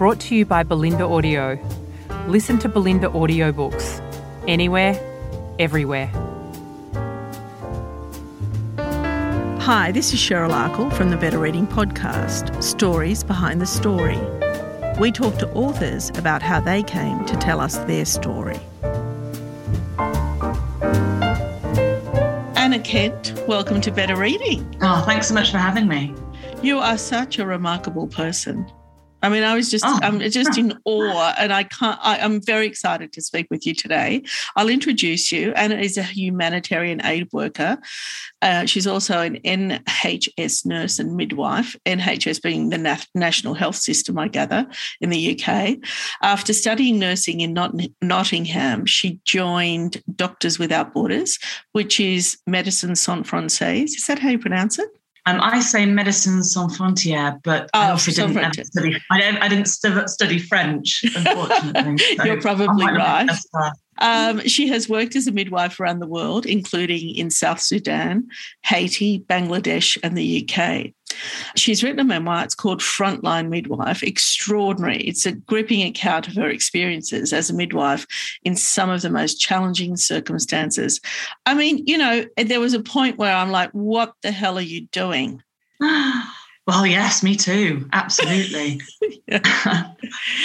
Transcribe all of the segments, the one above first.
brought to you by Bolinda Audio. Listen to Bolinda audiobooks anywhere, everywhere. Hi, this is Cheryl Akle from the Better Reading Podcast Stories Behind the Story. We talk to authors about how they came to tell us their story. Anna Kent, welcome to Better Reading. Oh, thanks so much for having me. You are such a remarkable person. I mean, I was just, Oh. I'm just in awe, and I can't. I, I'm very excited to speak with you today. I'll introduce you. Anna is a humanitarian aid worker. Uh, she's also an NHS nurse and midwife. NHS being the Nat- National Health System, I gather, in the UK. After studying nursing in Not- Nottingham, she joined Doctors Without Borders, which is Medicine Sans Frontières. Is that how you pronounce it? Um, I say Medicine Sans Frontières, but I Oh, also didn't Frontières. study. I didn't, I didn't stu- study French, unfortunately. so You're probably I right. Be best for- Um, she has worked as a midwife around the world, including in South Sudan, Haiti, Bangladesh, and the UK. She's written a memoir. It's called Frontline Midwife. Extraordinary. It's a gripping account of her experiences as a midwife in some of the most challenging circumstances. I mean, you know, there was a point where I'm like, what the hell are you doing? Well, yes, me too. Absolutely. I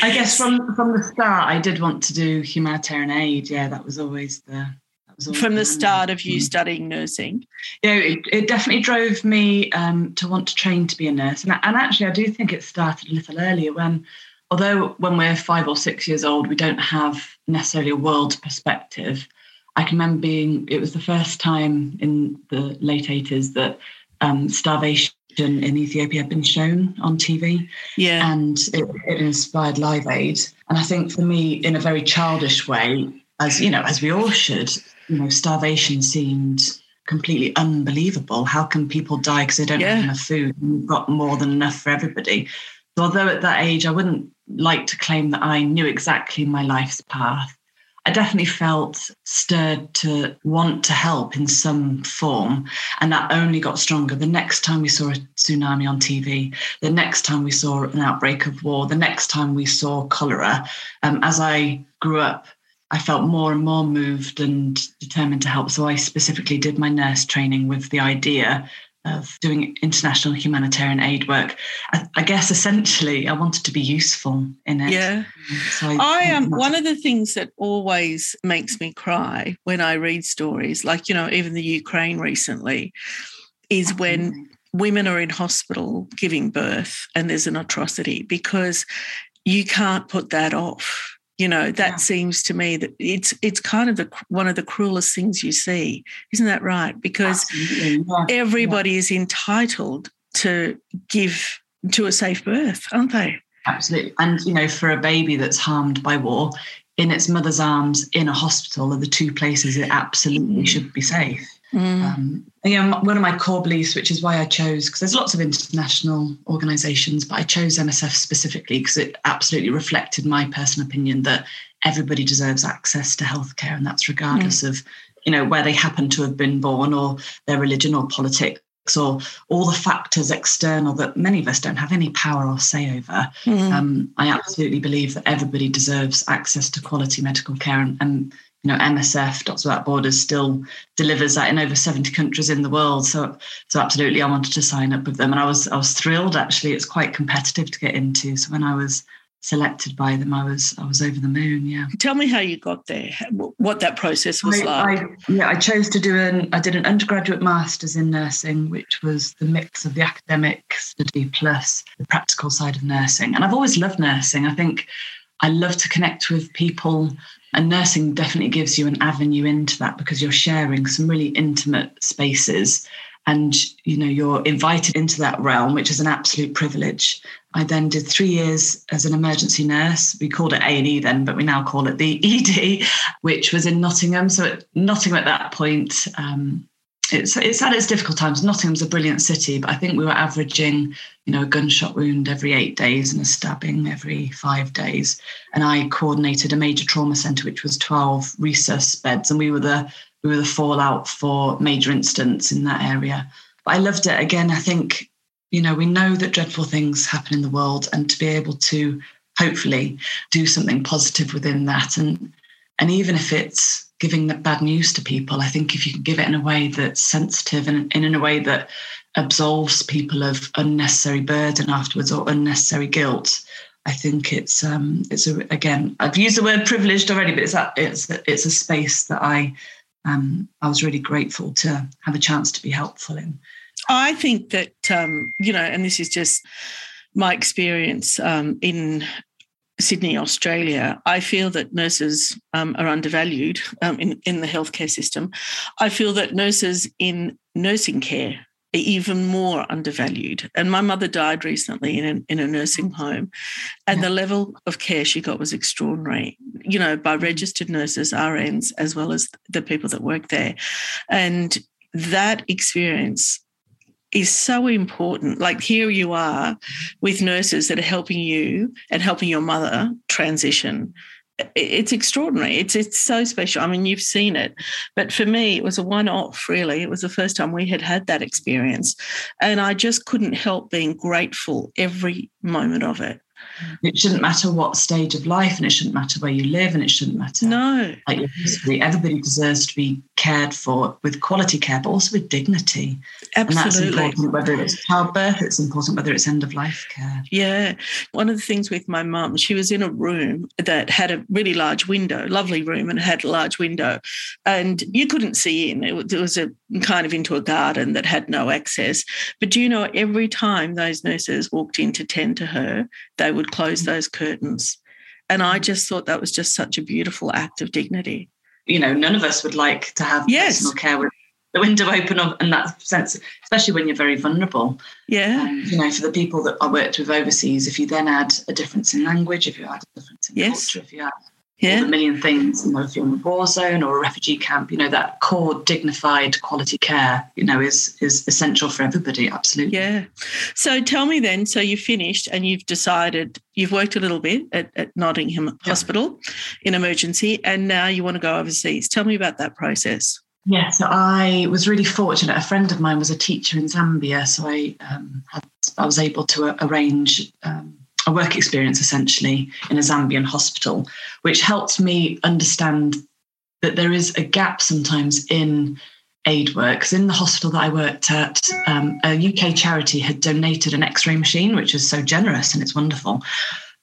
guess from from the start, I did want to do humanitarian aid. Yeah, that was always the. That was From the start of you studying nursing. Yeah, it, it definitely drove me um, to want to train to be a nurse. And, and actually, I do think it started a little earlier when, although when we're five or six years old, we don't have necessarily a world perspective. I can remember being, it was the first time in the late 80s that um, starvation in Ethiopia had been shown on TV Yeah. and it, it inspired Live Aid. And I think for me, in a very childish way, as you know, as we all should, you know, starvation seemed completely unbelievable. How can people die because they don't Yeah. have enough food? and We've got more than enough for everybody. So although at that age I wouldn't like to claim that I knew exactly my life's path, I definitely felt stirred to want to help in some form. And that only got stronger the next time we saw a tsunami on TV, the next time we saw an outbreak of war, the next time we saw cholera. Um, as I grew up, I felt more and more moved and determined to help. So I specifically did my nurse training with the idea of doing international humanitarian aid work. I, I guess essentially I wanted to be useful in it. Yeah. So I am um, one of the things that always makes me cry when I read stories, like, you know, even the Ukraine recently, is when women are in hospital giving birth and there's an atrocity because you can't put that off. You know, that Yeah. seems to me that it's it's kind of the one of the cruelest things you see. Isn't that right? Because yeah. everybody is entitled to give to a safe birth, aren't they? Absolutely. And, you know, for a baby that's harmed by war, in its mother's arms in a hospital are the two places it absolutely mm. should be safe. Mm. Um, and, you know, one of my core beliefs, which is why I chose, because there's lots of international organizations, but I chose MSF specifically because it absolutely reflected my personal opinion that everybody deserves access to healthcare, and that's regardless of, you know, where they happen to have been born or their religion or politics or all the factors external that many of us don't have any power or say over. Mm. Um, I absolutely believe that everybody deserves access to quality medical care, and, and you know, MSF, Doctors Without Borders, still delivers that in over seventy countries in the world. So, so absolutely, I wanted to sign up with them, and I was I was thrilled. Actually, it's quite competitive to get into. So when I was selected by them, I was I was over the moon. Yeah. Tell me how you got there, what that process was I, like. I, yeah, I chose to do an. I did an undergraduate master's in nursing, which was the mix of the academic study plus the practical side of nursing. And I've always loved nursing. I think I love to connect with people, and nursing definitely gives you an avenue into that because you're sharing some really intimate spaces. and you know you're invited into that realm which is an absolute privilege i then did three years as an emergency nurse we called it a&e then but we now call it the ed which was in nottingham so at nottingham at that point um, it's it's had its difficult times. Nottingham's a brilliant city, but I think we were averaging, you know, a gunshot wound every eight days and a stabbing every five days. And I coordinated a major trauma centre, which was 12 resus beds, and we were the we were the fallout for major incidents in that area. But I loved it. Again, I think, you know, we know that dreadful things happen in the world, and to be able to hopefully do something positive within that, and and even if it's giving that bad news to people. I think if you can give it in a way that's sensitive and, and in a way that absolves people of unnecessary burden afterwards or unnecessary guilt, I think it's um, it's a, again I've used the word privileged already, but it's a, it's it's a space that I um, I was really grateful to have a chance to be helpful in. I think that um, you know, and this is just my experience um, in Sydney, Australia, I feel that nurses um, are undervalued um, in, in the healthcare system. I feel that nurses in nursing care are even more undervalued. And my mother died recently in a, in a nursing home, and yeah. the level of care she got was extraordinary, you know, by registered nurses, RNs, as well as the people that work there. And that experience is so important. Like here you are with nurses that are helping you and helping your mother transition. It's extraordinary. It's it's so special. I mean, you've seen it, but for me, it was a one-off. Really, it was the first time we had had that experience, and I just couldn't help being grateful every moment of it. It shouldn't matter what stage of life, and it shouldn't matter where you live, and it shouldn't matter no like your history. Everybody deserves to be cared for with quality care, but also with dignity. Absolutely. And that's important whether it's childbirth, it's important whether it's end of life care. Yeah. One of the things with my mum, she was in a room that had a really large window, lovely room, and had a large window, and you couldn't see in. It was a kind of into a garden that had no access. But do you know, every time those nurses walked in to tend to her, they would close those curtains. And I just thought that was just such a beautiful act of dignity. You know, none of us would like to have yes. personal care with the window open up in that sense, especially when you're very vulnerable. Yeah. Um, you know, for the people that I worked with overseas, if you then add a difference in language, if you add a difference in yes. culture, if you add yeah. the million things, you know, if you're in a war zone or a refugee camp, you know, that core dignified quality care, you know, is is essential for everybody, absolutely. Yeah. So tell me then, so you've finished and you've decided you've worked a little bit at, at Nottingham yeah. Hospital in emergency and now you want to go overseas. Tell me about that process. Yeah, so I was really fortunate. A friend of mine was a teacher in Zambia, so I um, had, I was able to arrange um, a work experience essentially in a Zambian hospital, which helped me understand that there is a gap sometimes in aid work. Because in the hospital that I worked at, um, a UK charity had donated an X-ray machine, which is so generous and it's wonderful.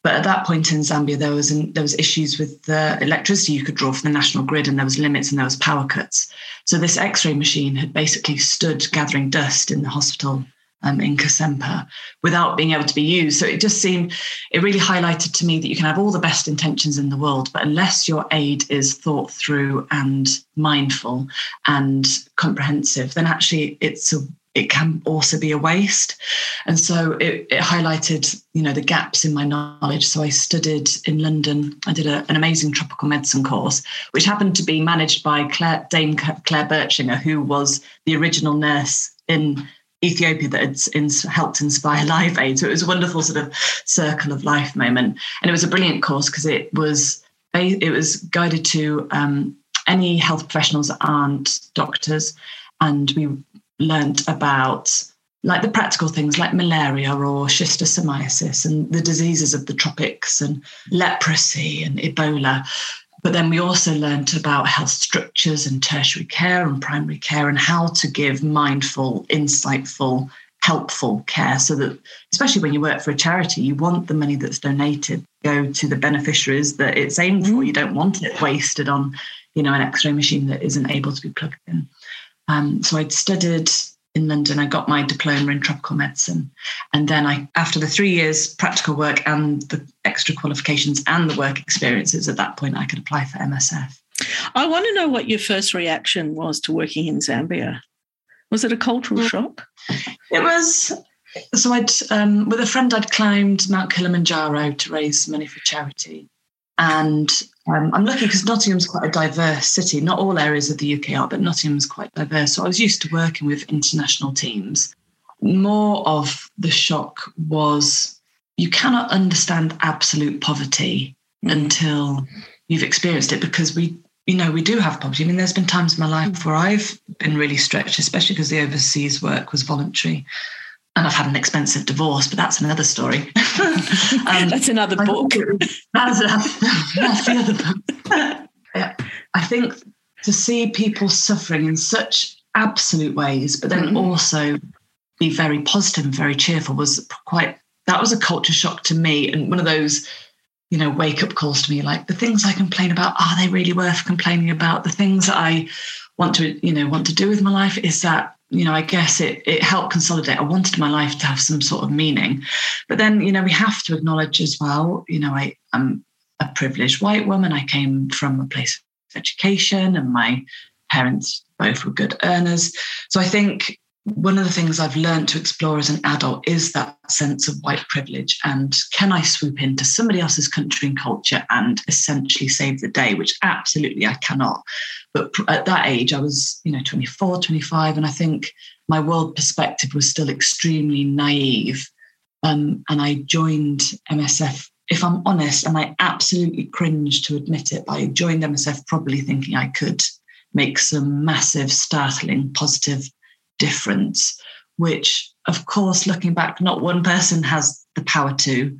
But at that point in Zambia, there was an, there was issues with the electricity you could draw from the national grid, and there was limits and there was power cuts. So this X-ray machine had basically stood gathering dust in the hospital um, in Kasempa without being able to be used. So it just seemed, it really highlighted to me that you can have all the best intentions in the world, but unless your aid is thought through and mindful and comprehensive, then actually it's a it can also be a waste. And so it, it, highlighted, you know, the gaps in my knowledge. So I studied in London. I did a, an amazing tropical medicine course, which happened to be managed by Claire, Dame Claire Bertschinger, who was the original nurse in Ethiopia that had in, helped inspire Live Aid. So it was a wonderful sort of circle of life moment, and it was a brilliant course because it was it was guided to um, any health professionals that aren't doctors, and we learnt about like the practical things like malaria or schistosomiasis and the diseases of the tropics and leprosy and Ebola. But then we also learned about health structures and tertiary care and primary care and how to give mindful, insightful, helpful care so that, especially when you work for a charity, you want the money that's donated go to the beneficiaries that it's aimed for. Mm-hmm. You don't want it wasted on, you know, an X-ray machine that isn't able to be plugged in. Um, so I'd studied in London. I got my diploma in tropical medicine. And then I, after the three years practical work and the extra qualifications and the work experiences, at that point I could apply for MSF. I want to know what your first reaction was to working in Zambia. Was it a cultural shock? It was. So I'd um, with a friend I'd climbed Mount Kilimanjaro to raise money for charity, and um, I'm lucky because Nottingham's quite a diverse city. Not all areas of the UK are, but Nottingham's quite diverse. So I was used to working with international teams. More of the shock was you cannot understand absolute poverty mm. until you've experienced it because we you know we do have poverty i mean there's been times in my life where i've been really stretched especially because the overseas work was voluntary and I've had an expensive divorce, but that's another story. um, that's another book. That's, that's the other book. I think to see people suffering in such absolute ways, but then mm-hmm. also be very positive and very cheerful was quite, that was a culture shock to me. And one of those, you know, wake up calls to me like the things I complain about, are they really worth complaining about? The things that I want to, you know, want to do with my life is that you know, I guess it it helped consolidate. I wanted my life to have some sort of meaning, but then you know we have to acknowledge as well. You know, I am a privileged white woman. I came from a place of education, and my parents both were good earners. So I think one of the things I've learned to explore as an adult is that sense of white privilege. And can I swoop into somebody else's country and culture and essentially save the day, which absolutely I cannot. But at that age, I was, you know, 24, 25, and I think my world perspective was still extremely naive. Um, and I joined MSF, if I'm honest, and I absolutely cringe to admit it, I joined MSF probably thinking I could make some massive, startling, positive difference, which, of course, looking back, not one person has the power to.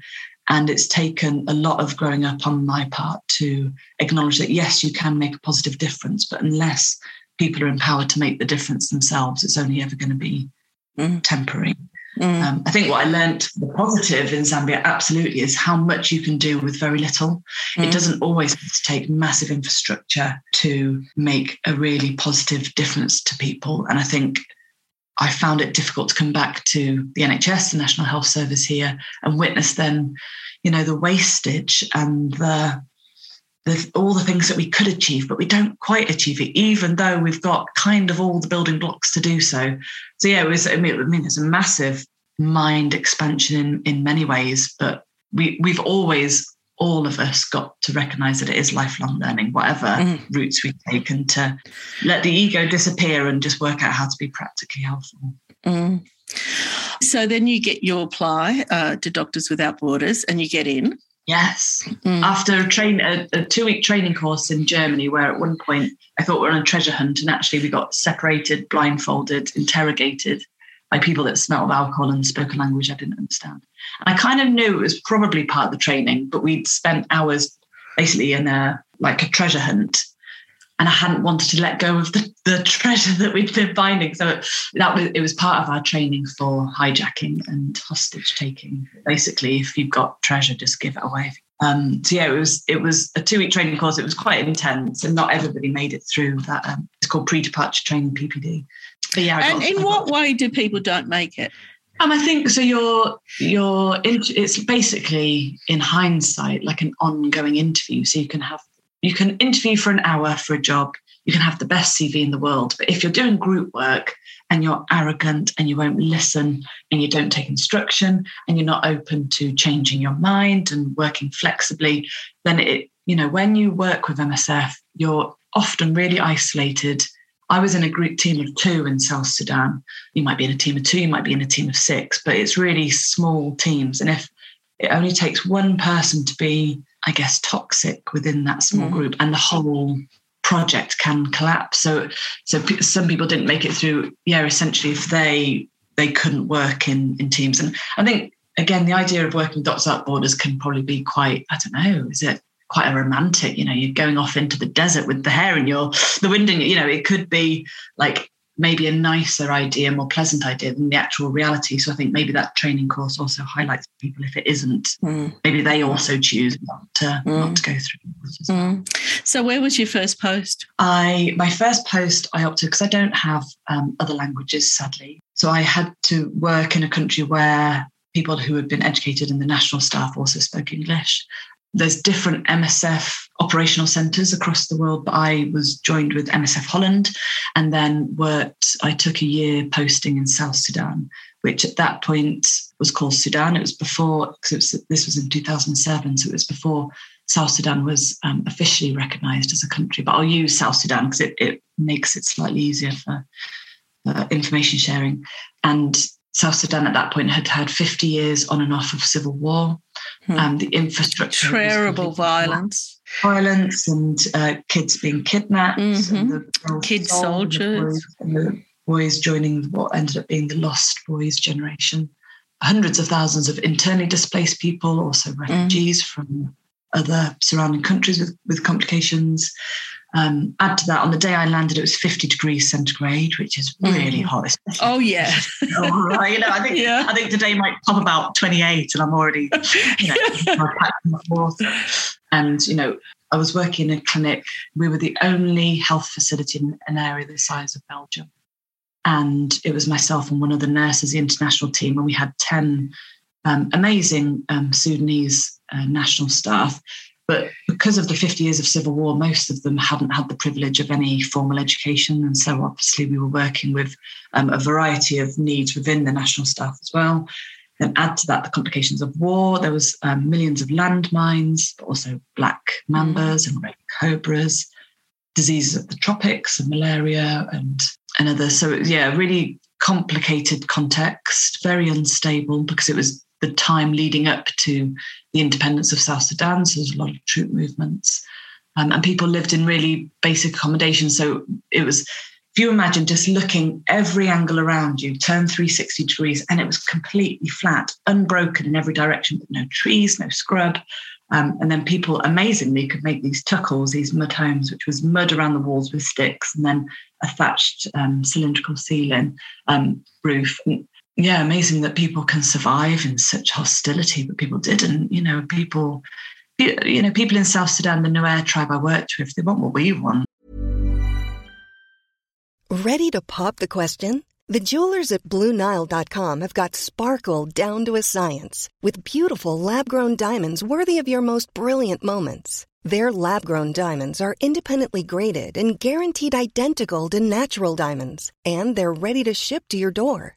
And it's taken a lot of growing up on my part to acknowledge that, yes, you can make a positive difference, but unless people are empowered to make the difference themselves, it's only ever going to be mm. temporary. Mm. Um, I think what I learned, the positive in Zambia, absolutely, is how much you can do with very little. Mm. It doesn't always take massive infrastructure to make a really positive difference to people. And I think I found it difficult to come back to the NHS, the National Health Service here, and witness then, you know, the wastage and the, the all the things that we could achieve, but we don't quite achieve it, even though we've got kind of all the building blocks to do so. So yeah, it was. I mean, I mean it's a massive mind expansion in in many ways, but we we've always all of us got to recognize that it is lifelong learning, whatever mm. routes we take, and to let the ego disappear and just work out how to be practically helpful. Mm. So then you get your apply uh, to Doctors Without Borders and you get in. Yes. Mm. After a train a, a two week training course in Germany, where at one point I thought we are on a treasure hunt, and actually we got separated, blindfolded, interrogated by people that smelled alcohol and spoke a language I didn't understand. And I kind of knew it was probably part of the training, but we'd spent hours basically in a like a treasure hunt. And I hadn't wanted to let go of the, the treasure that we'd been finding. So that was it was part of our training for hijacking and hostage taking. Basically, if you've got treasure, just give it away. Um, so yeah, it was it was a two week training course. It was quite intense, and not everybody made it through that. Um, it's called pre departure training (PPD). But yeah, and in what way do people don't make it? Um, I think so. You're you're it's basically in hindsight like an ongoing interview. So you can have you can interview for an hour for a job. You can have the best CV in the world, but if you're doing group work and you're arrogant and you won't listen and you don't take instruction and you're not open to changing your mind and working flexibly, then it you know when you work with MSF, you're often really isolated I was in a group team of two in South Sudan. You might be in a team of two, you might be in a team of six, but it's really small teams. And if it only takes one person to be, I guess, toxic within that small mm. group, and the whole project can collapse. So, so some people didn't make it through. Yeah, essentially, if they they couldn't work in in teams, and I think again, the idea of working dots out borders can probably be quite. I don't know. Is it quite a romantic, you know, you're going off into the desert with the hair in your the wind in you know, it could be like maybe a nicer idea, more pleasant idea than the actual reality. So I think maybe that training course also highlights people if it isn't, mm. maybe they also choose not to mm. not to go through. Mm. So where was your first post? I my first post I opted because I don't have um, other languages sadly, so I had to work in a country where people who had been educated in the national staff also spoke English. There's different MSF operational centres across the world, but I was joined with MSF Holland and then worked, I took a year posting in South Sudan, which at that point was called Sudan. It was before, because this was in 2007, so it was before South Sudan was um, officially recognised as a country. But I'll use South Sudan because it, it makes it slightly easier for uh, information sharing. And South Sudan at that point had had 50 years on and off of civil war. Hmm. And the infrastructure. Terrible violence. Violence and uh, kids being kidnapped. Mm-hmm. And the Kid soldiers. And the, boys, boys joining what ended up being the Lost Boys generation. Hundreds of thousands of internally displaced people, also refugees mm. from other surrounding countries with, with complications. Um, add to that, on the day I landed, it was 50 degrees centigrade, which is really mm. hot. Oh yeah. oh, right. You know, I think yeah. I think today might top about 28, and I'm already, you know, and you know, I was working in a clinic. We were the only health facility in an area the size of Belgium, and it was myself and one of the nurses, the international team, and we had 10 um, amazing um, Sudanese uh, national staff. But because of the 50 years of civil war, most of them hadn't had the privilege of any formal education. And so obviously we were working with um, a variety of needs within the national staff as well. Then add to that the complications of war. There was um, millions of landmines, but also black mambas and red cobras, diseases of the tropics and malaria and, and others. So yeah, really complicated context, very unstable because it was the time leading up to the independence of South Sudan. So there's a lot of troop movements. Um, and people lived in really basic accommodation. So it was, if you imagine just looking every angle around you, turn 360 degrees, and it was completely flat, unbroken in every direction, but no trees, no scrub. Um, and then people amazingly could make these tukuls, these mud homes, which was mud around the walls with sticks, and then a thatched um, cylindrical ceiling um, roof. And yeah, amazing that people can survive in such hostility, but people did. And, you know, people, you know, people in South Sudan, the Nuer tribe I worked with, they want what we want. Ready to pop the question? The jewelers at BlueNile.com have got sparkle down to a science with beautiful lab grown diamonds worthy of your most brilliant moments. Their lab grown diamonds are independently graded and guaranteed identical to natural diamonds, and they're ready to ship to your door.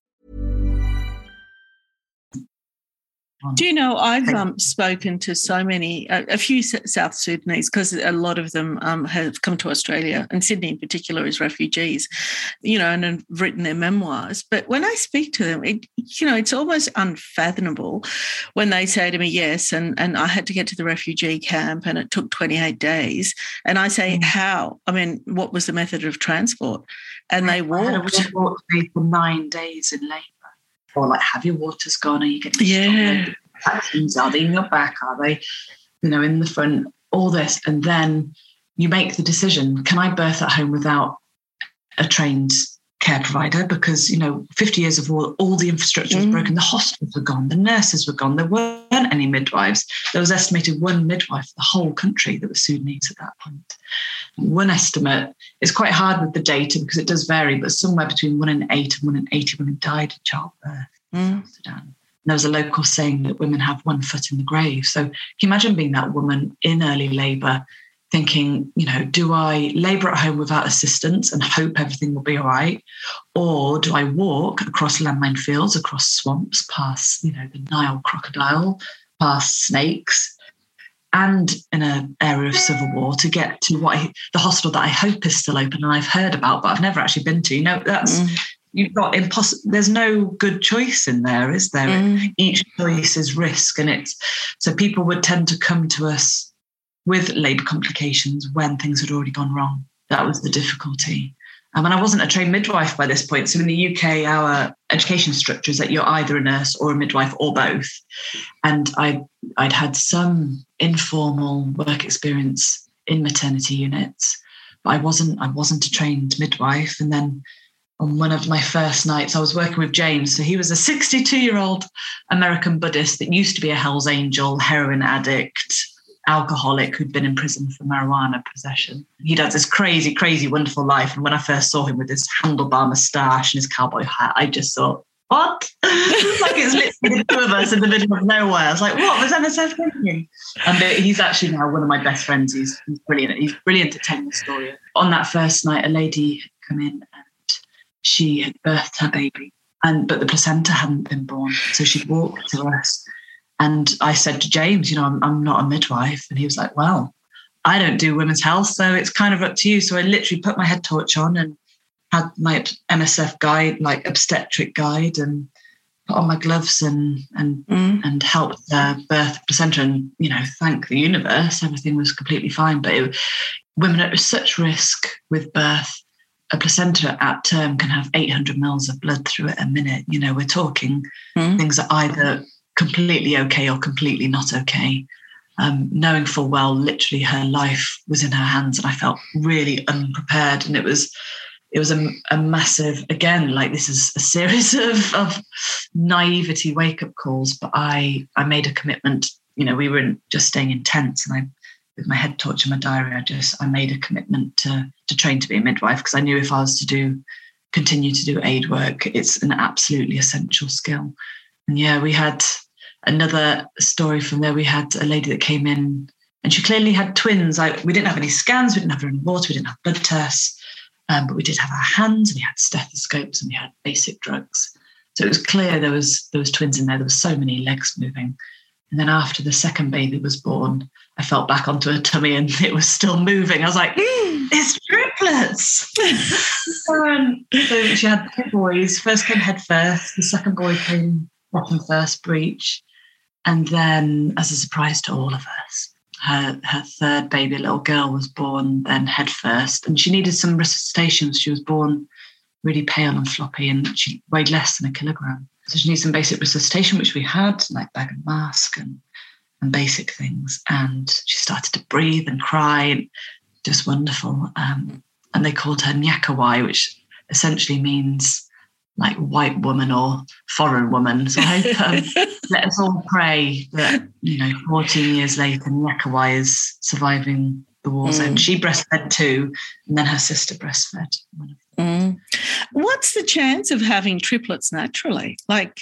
Do you know I've um, spoken to so many, a, a few South Sudanese, because a lot of them um, have come to Australia, and Sydney in particular as refugees, you know, and have written their memoirs. But when I speak to them, it, you know, it's almost unfathomable when they say to me, "Yes," and and I had to get to the refugee camp, and it took 28 days, and I say, mm. "How?" I mean, what was the method of transport? And they walked. for nine days in labour or like have your waters gone? Are you getting yeah? Vaccines? Are they in your back? Are they, you know, in the front? All this, and then you make the decision: Can I birth at home without a trained care provider? Because you know, 50 years of war, all the infrastructure was mm. broken. The hospitals were gone. The nurses were gone. There weren't any midwives. There was estimated one midwife for the whole country that was Sudanese at that point. One estimate is quite hard with the data because it does vary, but somewhere between one in eight and one in 80 women died in childbirth mm. in Sudan. And there was a local saying that women have one foot in the grave. So can you imagine being that woman in early labour, thinking, you know, do I labour at home without assistance and hope everything will be all right? Or do I walk across landmine fields, across swamps, past, you know, the Nile crocodile, past snakes, and in an area of civil war to get to what I, the hospital that I hope is still open and I've heard about, but I've never actually been to. You know, that's mm. you've got impossible. There's no good choice in there, is there? Mm. Each choice is risk, and it's so people would tend to come to us with labour complications when things had already gone wrong. That was the difficulty. Um, and I wasn't a trained midwife by this point. So in the UK, our education structure is that you're either a nurse or a midwife or both. And I, I'd had some informal work experience in maternity units, but I wasn't. I wasn't a trained midwife. And then on one of my first nights, I was working with James. So he was a 62 year old American Buddhist that used to be a Hell's Angel, heroin addict, alcoholic who'd been in prison for marijuana possession. He'd had this crazy, crazy, wonderful life. And when I first saw him with his handlebar moustache and his cowboy hat, I just thought, what? like it's literally the two of us in the middle of nowhere. I was like, what was MSF thinking? And he's actually now one of my best friends. He's, he's brilliant. He's brilliant at telling the story. On that first night, a lady had come in and she had birthed her baby. And but the placenta hadn't been born. So she walked to us and I said to James, you know, I'm, I'm not a midwife. And he was like, well, I don't do women's health, so it's kind of up to you. So I literally put my head torch on and had my MSF guide, like obstetric guide, and put on my gloves and and mm. and helped uh, birth placenta. And you know, thank the universe, everything was completely fine. But it, women at such risk with birth. A placenta at term can have 800 mils of blood through it a minute. You know, we're talking mm. things that either completely okay or completely not okay. Um, knowing full well, literally her life was in her hands, and I felt really unprepared. And it was, it was a, a massive, again, like this is a series of, of naivety wake up calls. But I, I made a commitment. You know, we were in, just staying in tents, and I, with my head torch in my diary, I just, I made a commitment to to train to be a midwife because I knew if I was to do, continue to do aid work, it's an absolutely essential skill. Yeah, we had another story from there. We had a lady that came in and she clearly had twins. I, we didn't have any scans, we didn't have any water, we didn't have blood tests, um, but we did have our hands and we had stethoscopes and we had basic drugs. So it was clear there was there was twins in there. There was so many legs moving. And then after the second baby was born, I felt back onto her tummy and it was still moving. I was like, mm, it's triplets. so, um, so she had two boys. First came head first. The second boy came bottom first breach. And then, as a surprise to all of us, her, her third baby, little girl, was born then head first. And she needed some resuscitation. She was born really pale and floppy and she weighed less than a kilogram. So she needed some basic resuscitation, which we had, like bag and mask and, and basic things. And she started to breathe and cry, just wonderful. Um, and they called her Nyakawai, which essentially means like white woman or foreign woman. So I hope um, let us all pray that you know, 14 years later, Nyakawai is surviving the war mm. zone. She breastfed too, and then her sister breastfed. Mm. What's the chance of having triplets naturally? Like,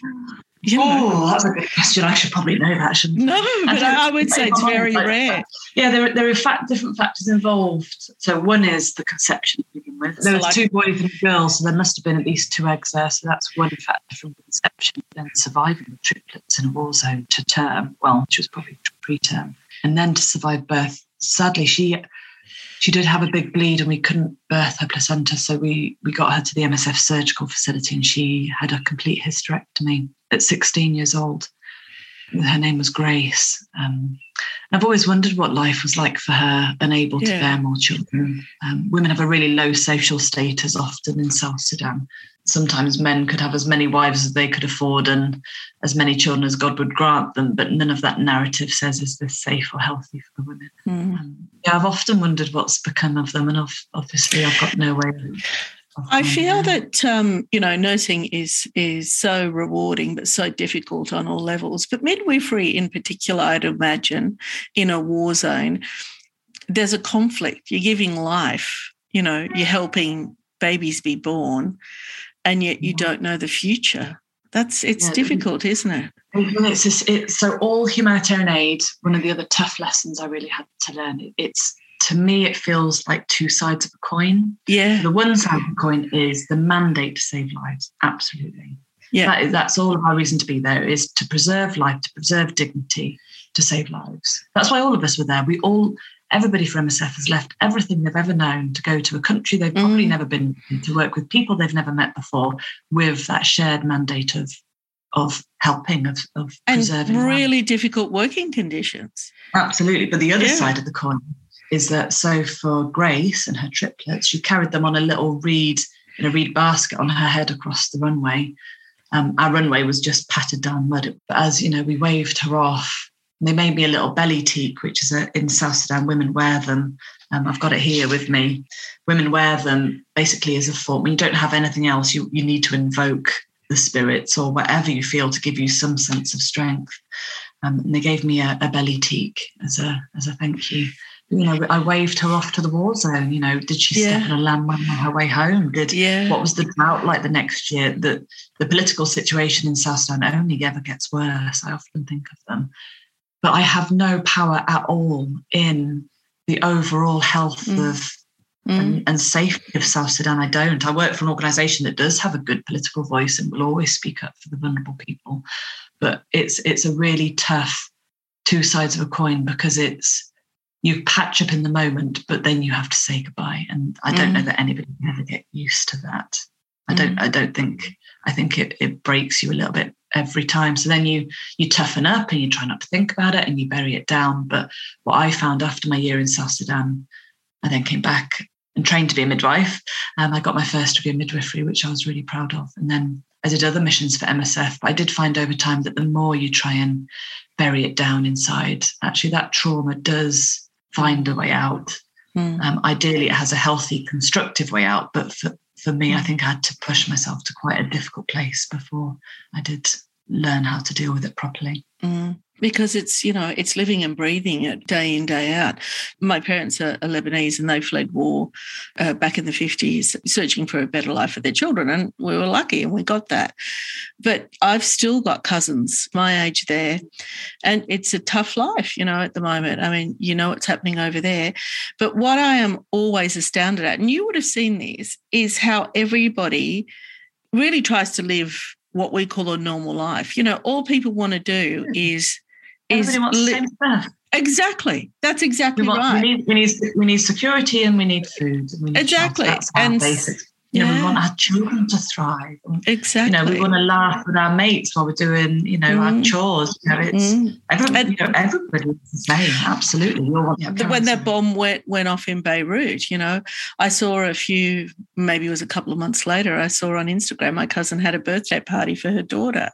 you know. Oh, that's a good question. I should probably know that, shouldn't no, I? But I, would say it's very rare. Yeah, there, there are fact, different factors involved. So one is the conception to begin with. There so was like, two boys and a girl, so there must have been at least two eggs there. So that's one factor from conception. Then surviving the triplets in a war zone to term. Well, she was probably preterm, and then to survive birth. Sadly, she she did have a big bleed and we couldn't birth her placenta. So we, we got her to the MSF surgical facility and she had a complete hysterectomy at 16 years old. Her name was Grace. Um, I've always wondered what life was like for her, unable to yeah. bear more children. Um, women have a really low social status often in South Sudan sometimes men could have as many wives as they could afford and as many children as God would grant them, but none of that narrative says is this safe or healthy for the women. Mm. Um, yeah, I've often wondered what's become of them, and obviously I've got no way. I feel that um, you know nursing is is so rewarding but so difficult on all levels. But midwifery, in particular, I'd imagine, in a war zone, there's a conflict. You're giving life. You know, you're helping babies be born and yet you don't know the future. That's it's yeah, difficult, isn't it? It's just, it's so all humanitarian aid. One of the other tough lessons I really had to learn. It's to me, it feels like two sides of a coin. Yeah. The one side of the coin is the mandate to save lives. Absolutely. Yeah. That is, that's all of our reason to be there is to preserve life, to preserve dignity, to save lives. That's why all of us were there. We all everybody from MSF has left everything they've ever known to go to a country they've probably mm. never been to work with people they've never met before with that shared mandate of of helping, of, of and preserving. really life. difficult working conditions. Absolutely. But the other Yeah. side of the coin is that so for Grace and her triplets, she carried them on a little reed in a reed basket on her head across the runway. Um, our runway was just pattered down mud. But as you know, we waved her off. They made me a little belly teak, which is a, in South Sudan, women wear them. Um, I've got it here with me. Women wear them basically as a form. When you don't have anything else, you, you need to invoke the spirits or whatever you feel to give you some sense of strength. Um, and they gave me a, a belly teak as a as a thank you. You know, I waved her off to the war zone. You know, did she step Yeah. on a landmine on her way home? Did Yeah. what was the drought like the next year? The the political situation in South Sudan only ever gets worse. I often think of them, but I have no power at all in the overall health Mm. of Mm. and, and safety of South Sudan. I don't. I work for an organisation that does have a good political voice and will always speak up for the vulnerable people, but it's it's a really tough two sides of a coin because it's you patch up in the moment, but then you have to say goodbye. And I don't know Mm. that anybody can ever get used to that. I don't. I don't think. I think it, it breaks you a little bit every time. So then you you toughen up and you try not to think about it and you bury it down. But what I found after my year in South Sudan, I then came back and trained to be a midwife. Um, I got my first degree in midwifery, which I was really proud of. And then I did other missions for MSF. But I did find over time that the more you try and bury it down inside, actually that trauma does find a way out. Mm. Um, ideally, it has a healthy, constructive way out. But for, for me, I think I had to push myself to quite a difficult place before I did learn how to deal with it properly. Mm. Because it's, you know, it's living and breathing it day in, day out. My parents are, Lebanese and they fled war uh, back in the 50s, searching for a better life for their children. And we were lucky and we got that. But I've still got cousins my age there. And it's a tough life, you know, at the moment. I mean, you know what's happening over there. But what I am always astounded at, and you would have seen this, is how everybody really tries to live what we call a normal life. You know, all people want to do is is Everybody wants the same stuff. exactly. That's exactly We, want, right. we, need, we, need, we need security and we need food. And we need Exactly. That's our And- basics. You know, we want our children to thrive. Exactly. You know, we want to laugh with our mates while we're doing, you know, our Mm. chores. You know, it's Mm. everybody, And- you know, everybody's the same. Absolutely. The- when that bomb went went off in Beirut, you know, I saw a few, maybe it was a couple of months later, I saw on Instagram my cousin had a birthday party for her daughter.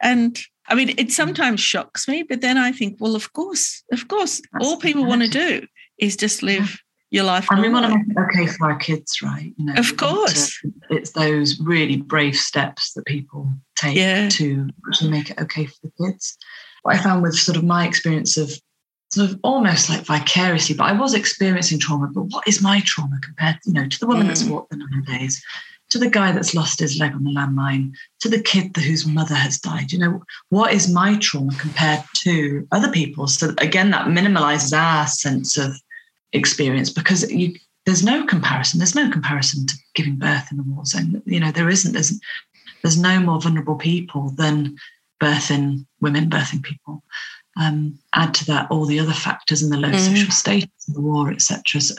And I mean, Mm. it sometimes shocks me, but then I think, well, of course, of course, all people want to do is just live your life. And we want to make it okay for our kids, right? You know, Of want to- course. it's those really brave steps that people take Yeah. to actually make it okay for the kids. What I found with sort of my experience of sort of almost like vicariously, but I was experiencing trauma, but what is my trauma compared, you know, to the woman that's Mm. walked the nine days, to the guy that's lost his leg on the landmine, to the kid whose mother has died? You know, what is my trauma compared to other people's? So again, that minimalizes our sense of experience because you there's no comparison. There's no comparison to giving birth in the war zone. You know, there isn't. There's there's no more vulnerable people than birthing women, birthing people. Um, add to that all the other factors and the low Mhm. social status of the war, etc. So,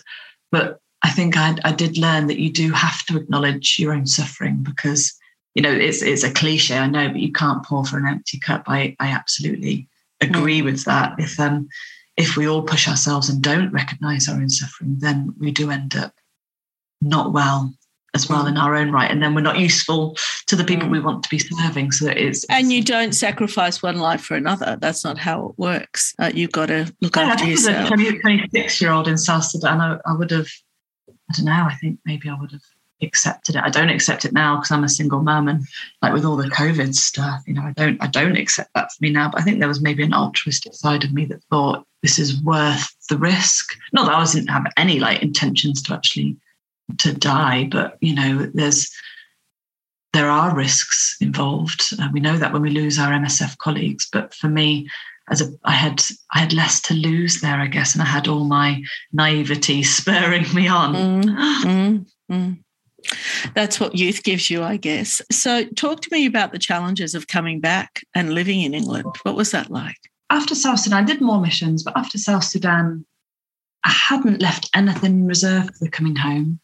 but I think I, I did learn that you do have to acknowledge your own suffering because you know it's it's a cliche, I know, but you can't pour for an empty cup. I I absolutely agree with that. If um if we all push ourselves and don't recognize our own suffering, then we do end up not well as well in our own right, and then we're not useful to the people we want to be serving. So it's And you don't sacrifice one life for another. That's not how it works. Uh, you've got to look Yeah, I after think as a yourself. 26 year old in South Sudan, I, I would have, I don't know, I think maybe I would have accepted it. I don't accept it now because I'm a single mum and like with all the COVID stuff, you know, I don't, I don't accept that for me now. But I think there was maybe an altruistic side of me that thought this is worth the risk. Not that I wasn't have any like intentions to actually to die, but you know, there's there are risks involved. Uh, we know that when we lose our MSF colleagues, but for me, as a, I had I had less to lose there, I guess, and I had all my naivety spurring me on. Mm, mm, mm. That's what youth gives you, I guess. So, talk to me about the challenges of coming back and living in England. What was that like? After South Sudan, I did more missions, but after South Sudan, I hadn't left anything in reserve for coming home.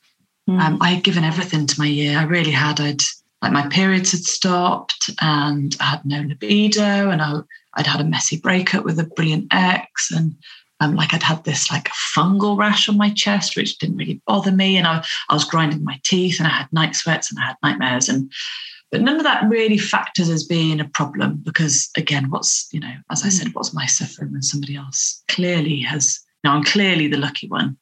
Mm. Um, I had given everything to my year. I really had. I'd like my periods had stopped and I had no libido and I, I'd had a messy breakup with a brilliant ex and um, like I'd had this like fungal rash on my chest, which didn't really bother me. And I, I was grinding my teeth and I had night sweats and I had nightmares. And but none of that really factors as being a problem because again, what's, you know, as I said, mm. what's my suffering when somebody else clearly has, you know, I'm clearly the lucky one.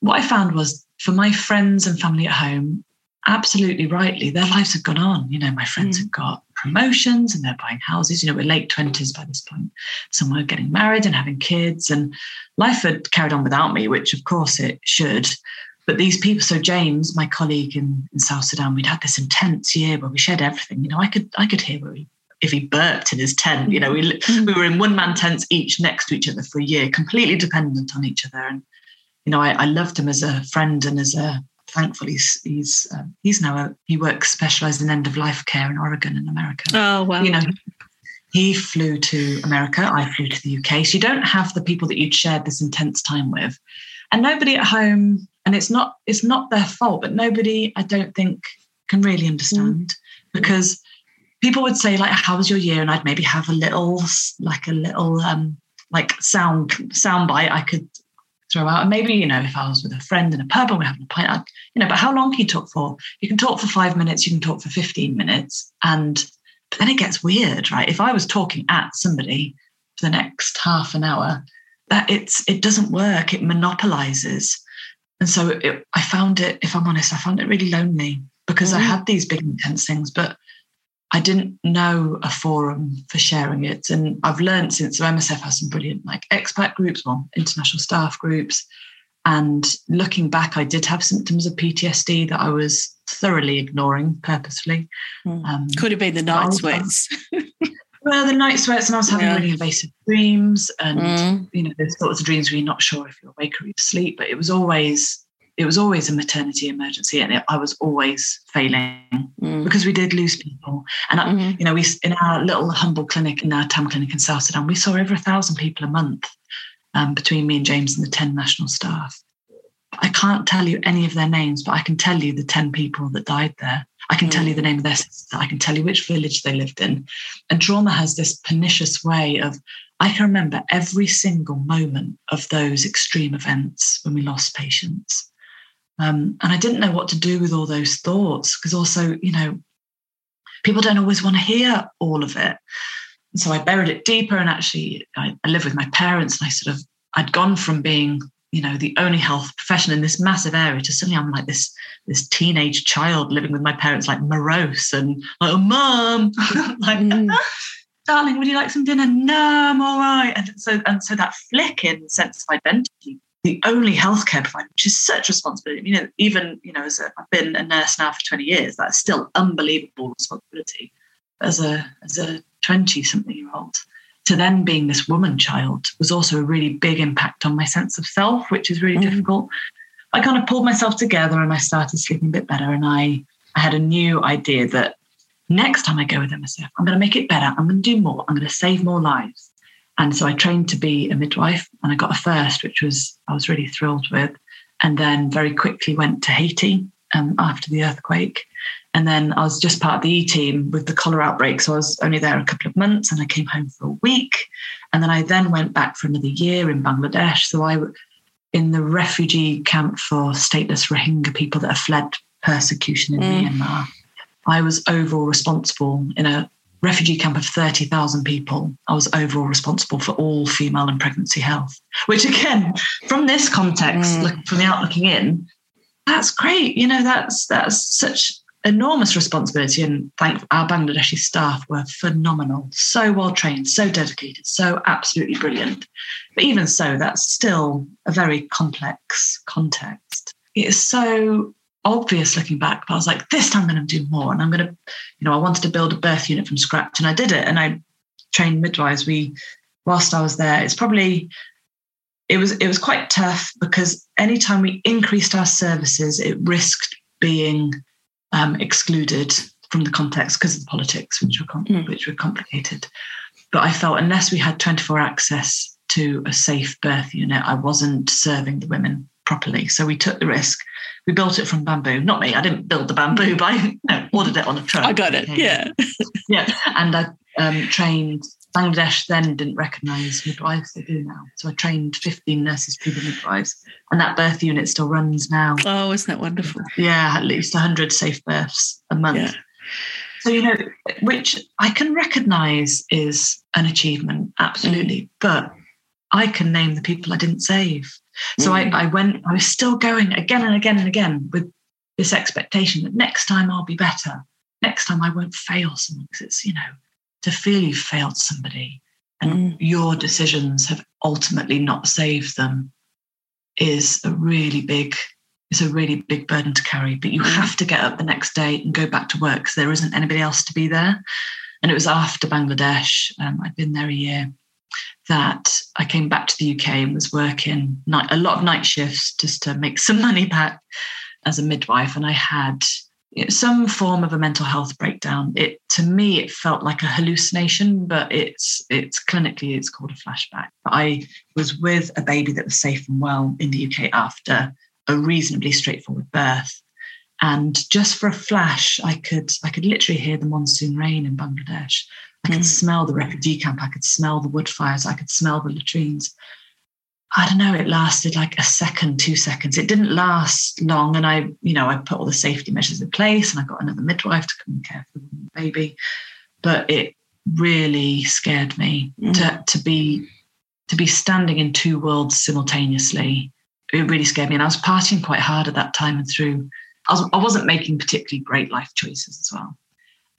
What I found was for my friends and family at home, absolutely rightly, their lives had gone on. You know, my friends mm. had got promotions and they're buying houses. You know, we're late 20s by this point. Some were getting married and having kids, and life had carried on without me, which of course it should. But these people, so James, my colleague in, in South Sudan, we'd had this intense year where we shared everything. You know, I could I could hear where he if he burped in his tent. You know, we mm. we were in one man tents each next to each other for a year, completely dependent on each other. And you know, I, I loved him as a friend and as a thankfully he's he's, um, he's now a, he works specialized in end of life care in Oregon in America. Oh wow! You know, he flew to America. I flew to the UK. So you don't have the people that you'd shared this intense time with, and nobody at home. And it's not it's not their fault, but nobody I don't think can really understand mm. because people would say like, "How was your year?" and I'd maybe have a little like a little um like sound sound bite I could throw out. And maybe, you know, if I was with a friend in a pub and we're having a pint, I'd, you know, but how long can you talk for? You can talk for five minutes, you can talk for 15 minutes. And but then it gets weird, right? If I was talking at somebody for the next half an hour, that it's it doesn't work. It monopolizes. And so it, I found it, if I'm honest, I found it really lonely because mm. I had these big intense things, but I didn't know a forum for sharing it. And I've learned since so MSF has some brilliant like expat groups, well, international staff groups. And looking back, I did have symptoms of PTSD that I was thoroughly ignoring purposefully. Mm. Um, Could have been the night sweats. well, the night sweats, and I was having yeah. really invasive dreams, and mm. you know, there's sorts of dreams where you're not sure if you're awake or you're asleep. But it was always it was always a maternity emergency and it, I was always failing mm. because we did lose people. And, I, mm-hmm. you know, we in our little humble clinic, in our TAM clinic in South Sudan, we saw over a thousand people a month um, between me and James and the 10 national staff. I can't tell you any of their names, but I can tell you the 10 people that died there. I can mm. tell you the mm. name of their sister. I can tell you which village they lived in. And trauma has this pernicious way of, I can remember every single moment of those extreme events when we lost patients. Um, and I didn't know what to do with all those thoughts because also, you know, people don't always want to hear all of it. And so I buried it deeper. And actually, I, I live with my parents, and I sort of I'd gone from being you know the only health professional in this massive area to suddenly I'm like this this teenage child living with my parents like morose and like oh mom like mm. darling would you like some dinner no I'm all right and so and so that flick in sense of identity the only healthcare provider, which is such responsibility. You know, even you know, as a, I've been a nurse now for twenty years, that's still unbelievable responsibility as a as a twenty something year old. To then being this woman child was also a really big impact on my sense of self, which is really mm. difficult. I kind of pulled myself together and I started sleeping a bit better. And I I had a new idea that next time I go with MSF, I'm going to make it better. I'm going to do more. I'm going to save more lives. And so I trained to be a midwife and I got a first, which was I was really thrilled with. And then very quickly went to Haiti um, after the earthquake. And then I was just part of the E team with the cholera outbreak. So I was only there a couple of months and I came home for a week. And then I then went back for another year in Bangladesh. So I, in the refugee camp for stateless Rohingya people that have fled persecution in mm. Myanmar, I was overall responsible in a refugee camp of 30,000 people, I was overall responsible for all female and pregnancy health, which again, from this context, mm. look, from the out looking in, that's great. You know, that's that's such enormous responsibility. And thank our Bangladeshi staff were phenomenal, so well trained, so dedicated, so absolutely brilliant. But even so, that's still a very complex context. It is so obvious looking back, but I was like, this time I'm going to do more. And I'm going to, you know, I wanted to build a birth unit from scratch and I did it. And I trained midwives. We, whilst I was there, it's probably, it was, it was quite tough because anytime we increased our services, it risked being um, excluded from the context because of the politics, which were, com- mm. which were complicated. But I felt unless we had 24 access to a safe birth unit, I wasn't serving the women properly. So we took the risk. We built it from bamboo. Not me. I didn't build the bamboo, but I no, ordered it on a truck. I got it. Yeah. yeah. And I um, trained Bangladesh then didn't recognise midwives, they do now. So I trained 15 nurses to be midwives, and that birth unit still runs now. Oh, isn't that wonderful? Yeah, at least 100 safe births a month. Yeah. So, you know, which I can recognise is an achievement, absolutely. Mm. But I can name the people I didn't save. So mm. I, I went, I was still going again and again and again with this expectation that next time I'll be better. Next time I won't fail someone because it's, you know, to feel you've failed somebody and mm. your decisions have ultimately not saved them is a really big it's a really big burden to carry but you mm. have to get up the next day and go back to work because there isn't anybody else to be there and it was after bangladesh um, i'd been there a year that i came back to the uk and was working night, a lot of night shifts just to make some money back as a midwife and i had some form of a mental health breakdown. It to me it felt like a hallucination, but it's it's clinically it's called a flashback. But I was with a baby that was safe and well in the UK after a reasonably straightforward birth. And just for a flash, I could I could literally hear the monsoon rain in Bangladesh. I could mm. smell the refugee camp. I could smell the wood fires. I could smell the latrines. I don't know, it lasted like a second, two seconds. It didn't last long. And I, you know, I put all the safety measures in place and I got another midwife to come and care for the baby. But it really scared me mm. to, to be to be standing in two worlds simultaneously. It really scared me. And I was partying quite hard at that time and through I, was, I wasn't making particularly great life choices as well.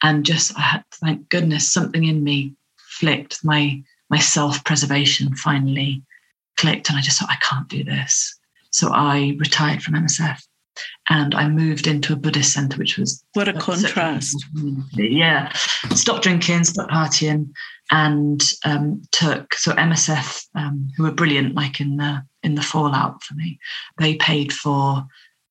And just I had thank goodness something in me flicked my my self-preservation finally clicked and I just thought, I can't do this. So I retired from MSF and I moved into a Buddhist center, which was what a contrast. Yeah, stopped drinking, stopped partying, and um, took so MSF, um, who were brilliant, like in the in the fallout for me. They paid for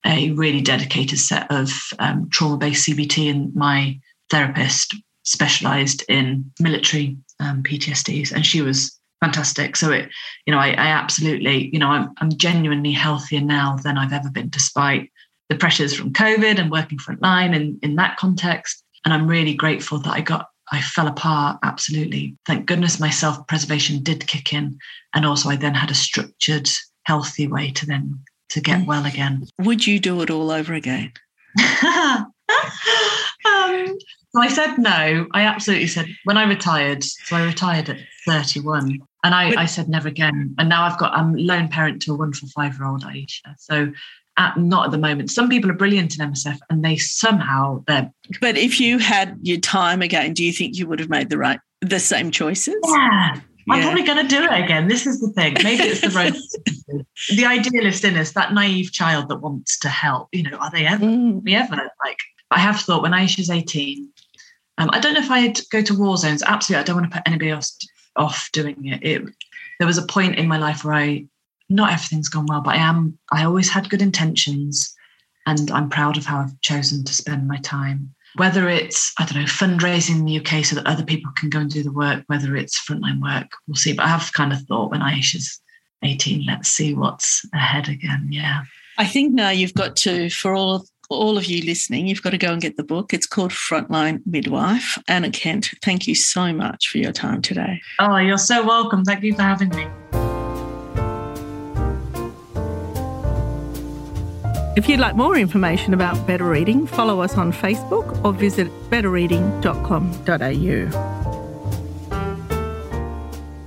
a really dedicated set of um, trauma based CBT, and my therapist specialized in military um, PTSDs, and she was fantastic. So it, you know, I, I absolutely, you know, I'm, I'm genuinely healthier now than I've ever been, despite the pressures from COVID and working frontline and in that context. And I'm really grateful that I got, I fell apart. Absolutely. Thank goodness my self preservation did kick in. And also I then had a structured, healthy way to then to get mm. well again. Would you do it all over again? um, so I said no. I absolutely said when I retired. So I retired at 31. And I, I said never again. And now I've got, I'm lone parent to a wonderful five year old Aisha. So at, not at the moment. Some people are brilliant in MSF and they somehow they're. But if you had your time again, do you think you would have made the right, the same choices? Yeah. I'm probably going to do it again. This is the thing. Maybe it's the road. the idealist in us, that naive child that wants to help. You know, are they ever? Mm. We ever like? I have thought when Aisha's 18. Um, I don't know if I'd go to war zones. Absolutely, I don't want to put anybody else off doing it. it. There was a point in my life where I, not everything's gone well, but I am, I always had good intentions and I'm proud of how I've chosen to spend my time. Whether it's, I don't know, fundraising in the UK so that other people can go and do the work, whether it's frontline work, we'll see. But I have kind of thought when Aisha's 18, let's see what's ahead again. Yeah. I think now you've got to, for all all of you listening, you've got to go and get the book. It's called Frontline Midwife. Anna Kent, thank you so much for your time today. Oh, you're so welcome. Thank you for having me. If you'd like more information about Better Reading, follow us on Facebook or visit betterreading.com.au.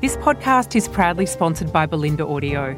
This podcast is proudly sponsored by Bolinda Audio.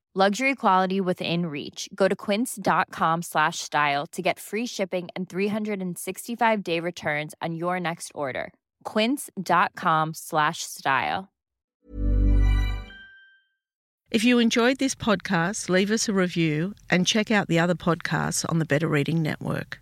Luxury quality within reach. Go to quince.com slash style to get free shipping and 365 day returns on your next order. Quince.com slash style. If you enjoyed this podcast, leave us a review and check out the other podcasts on the Better Reading Network.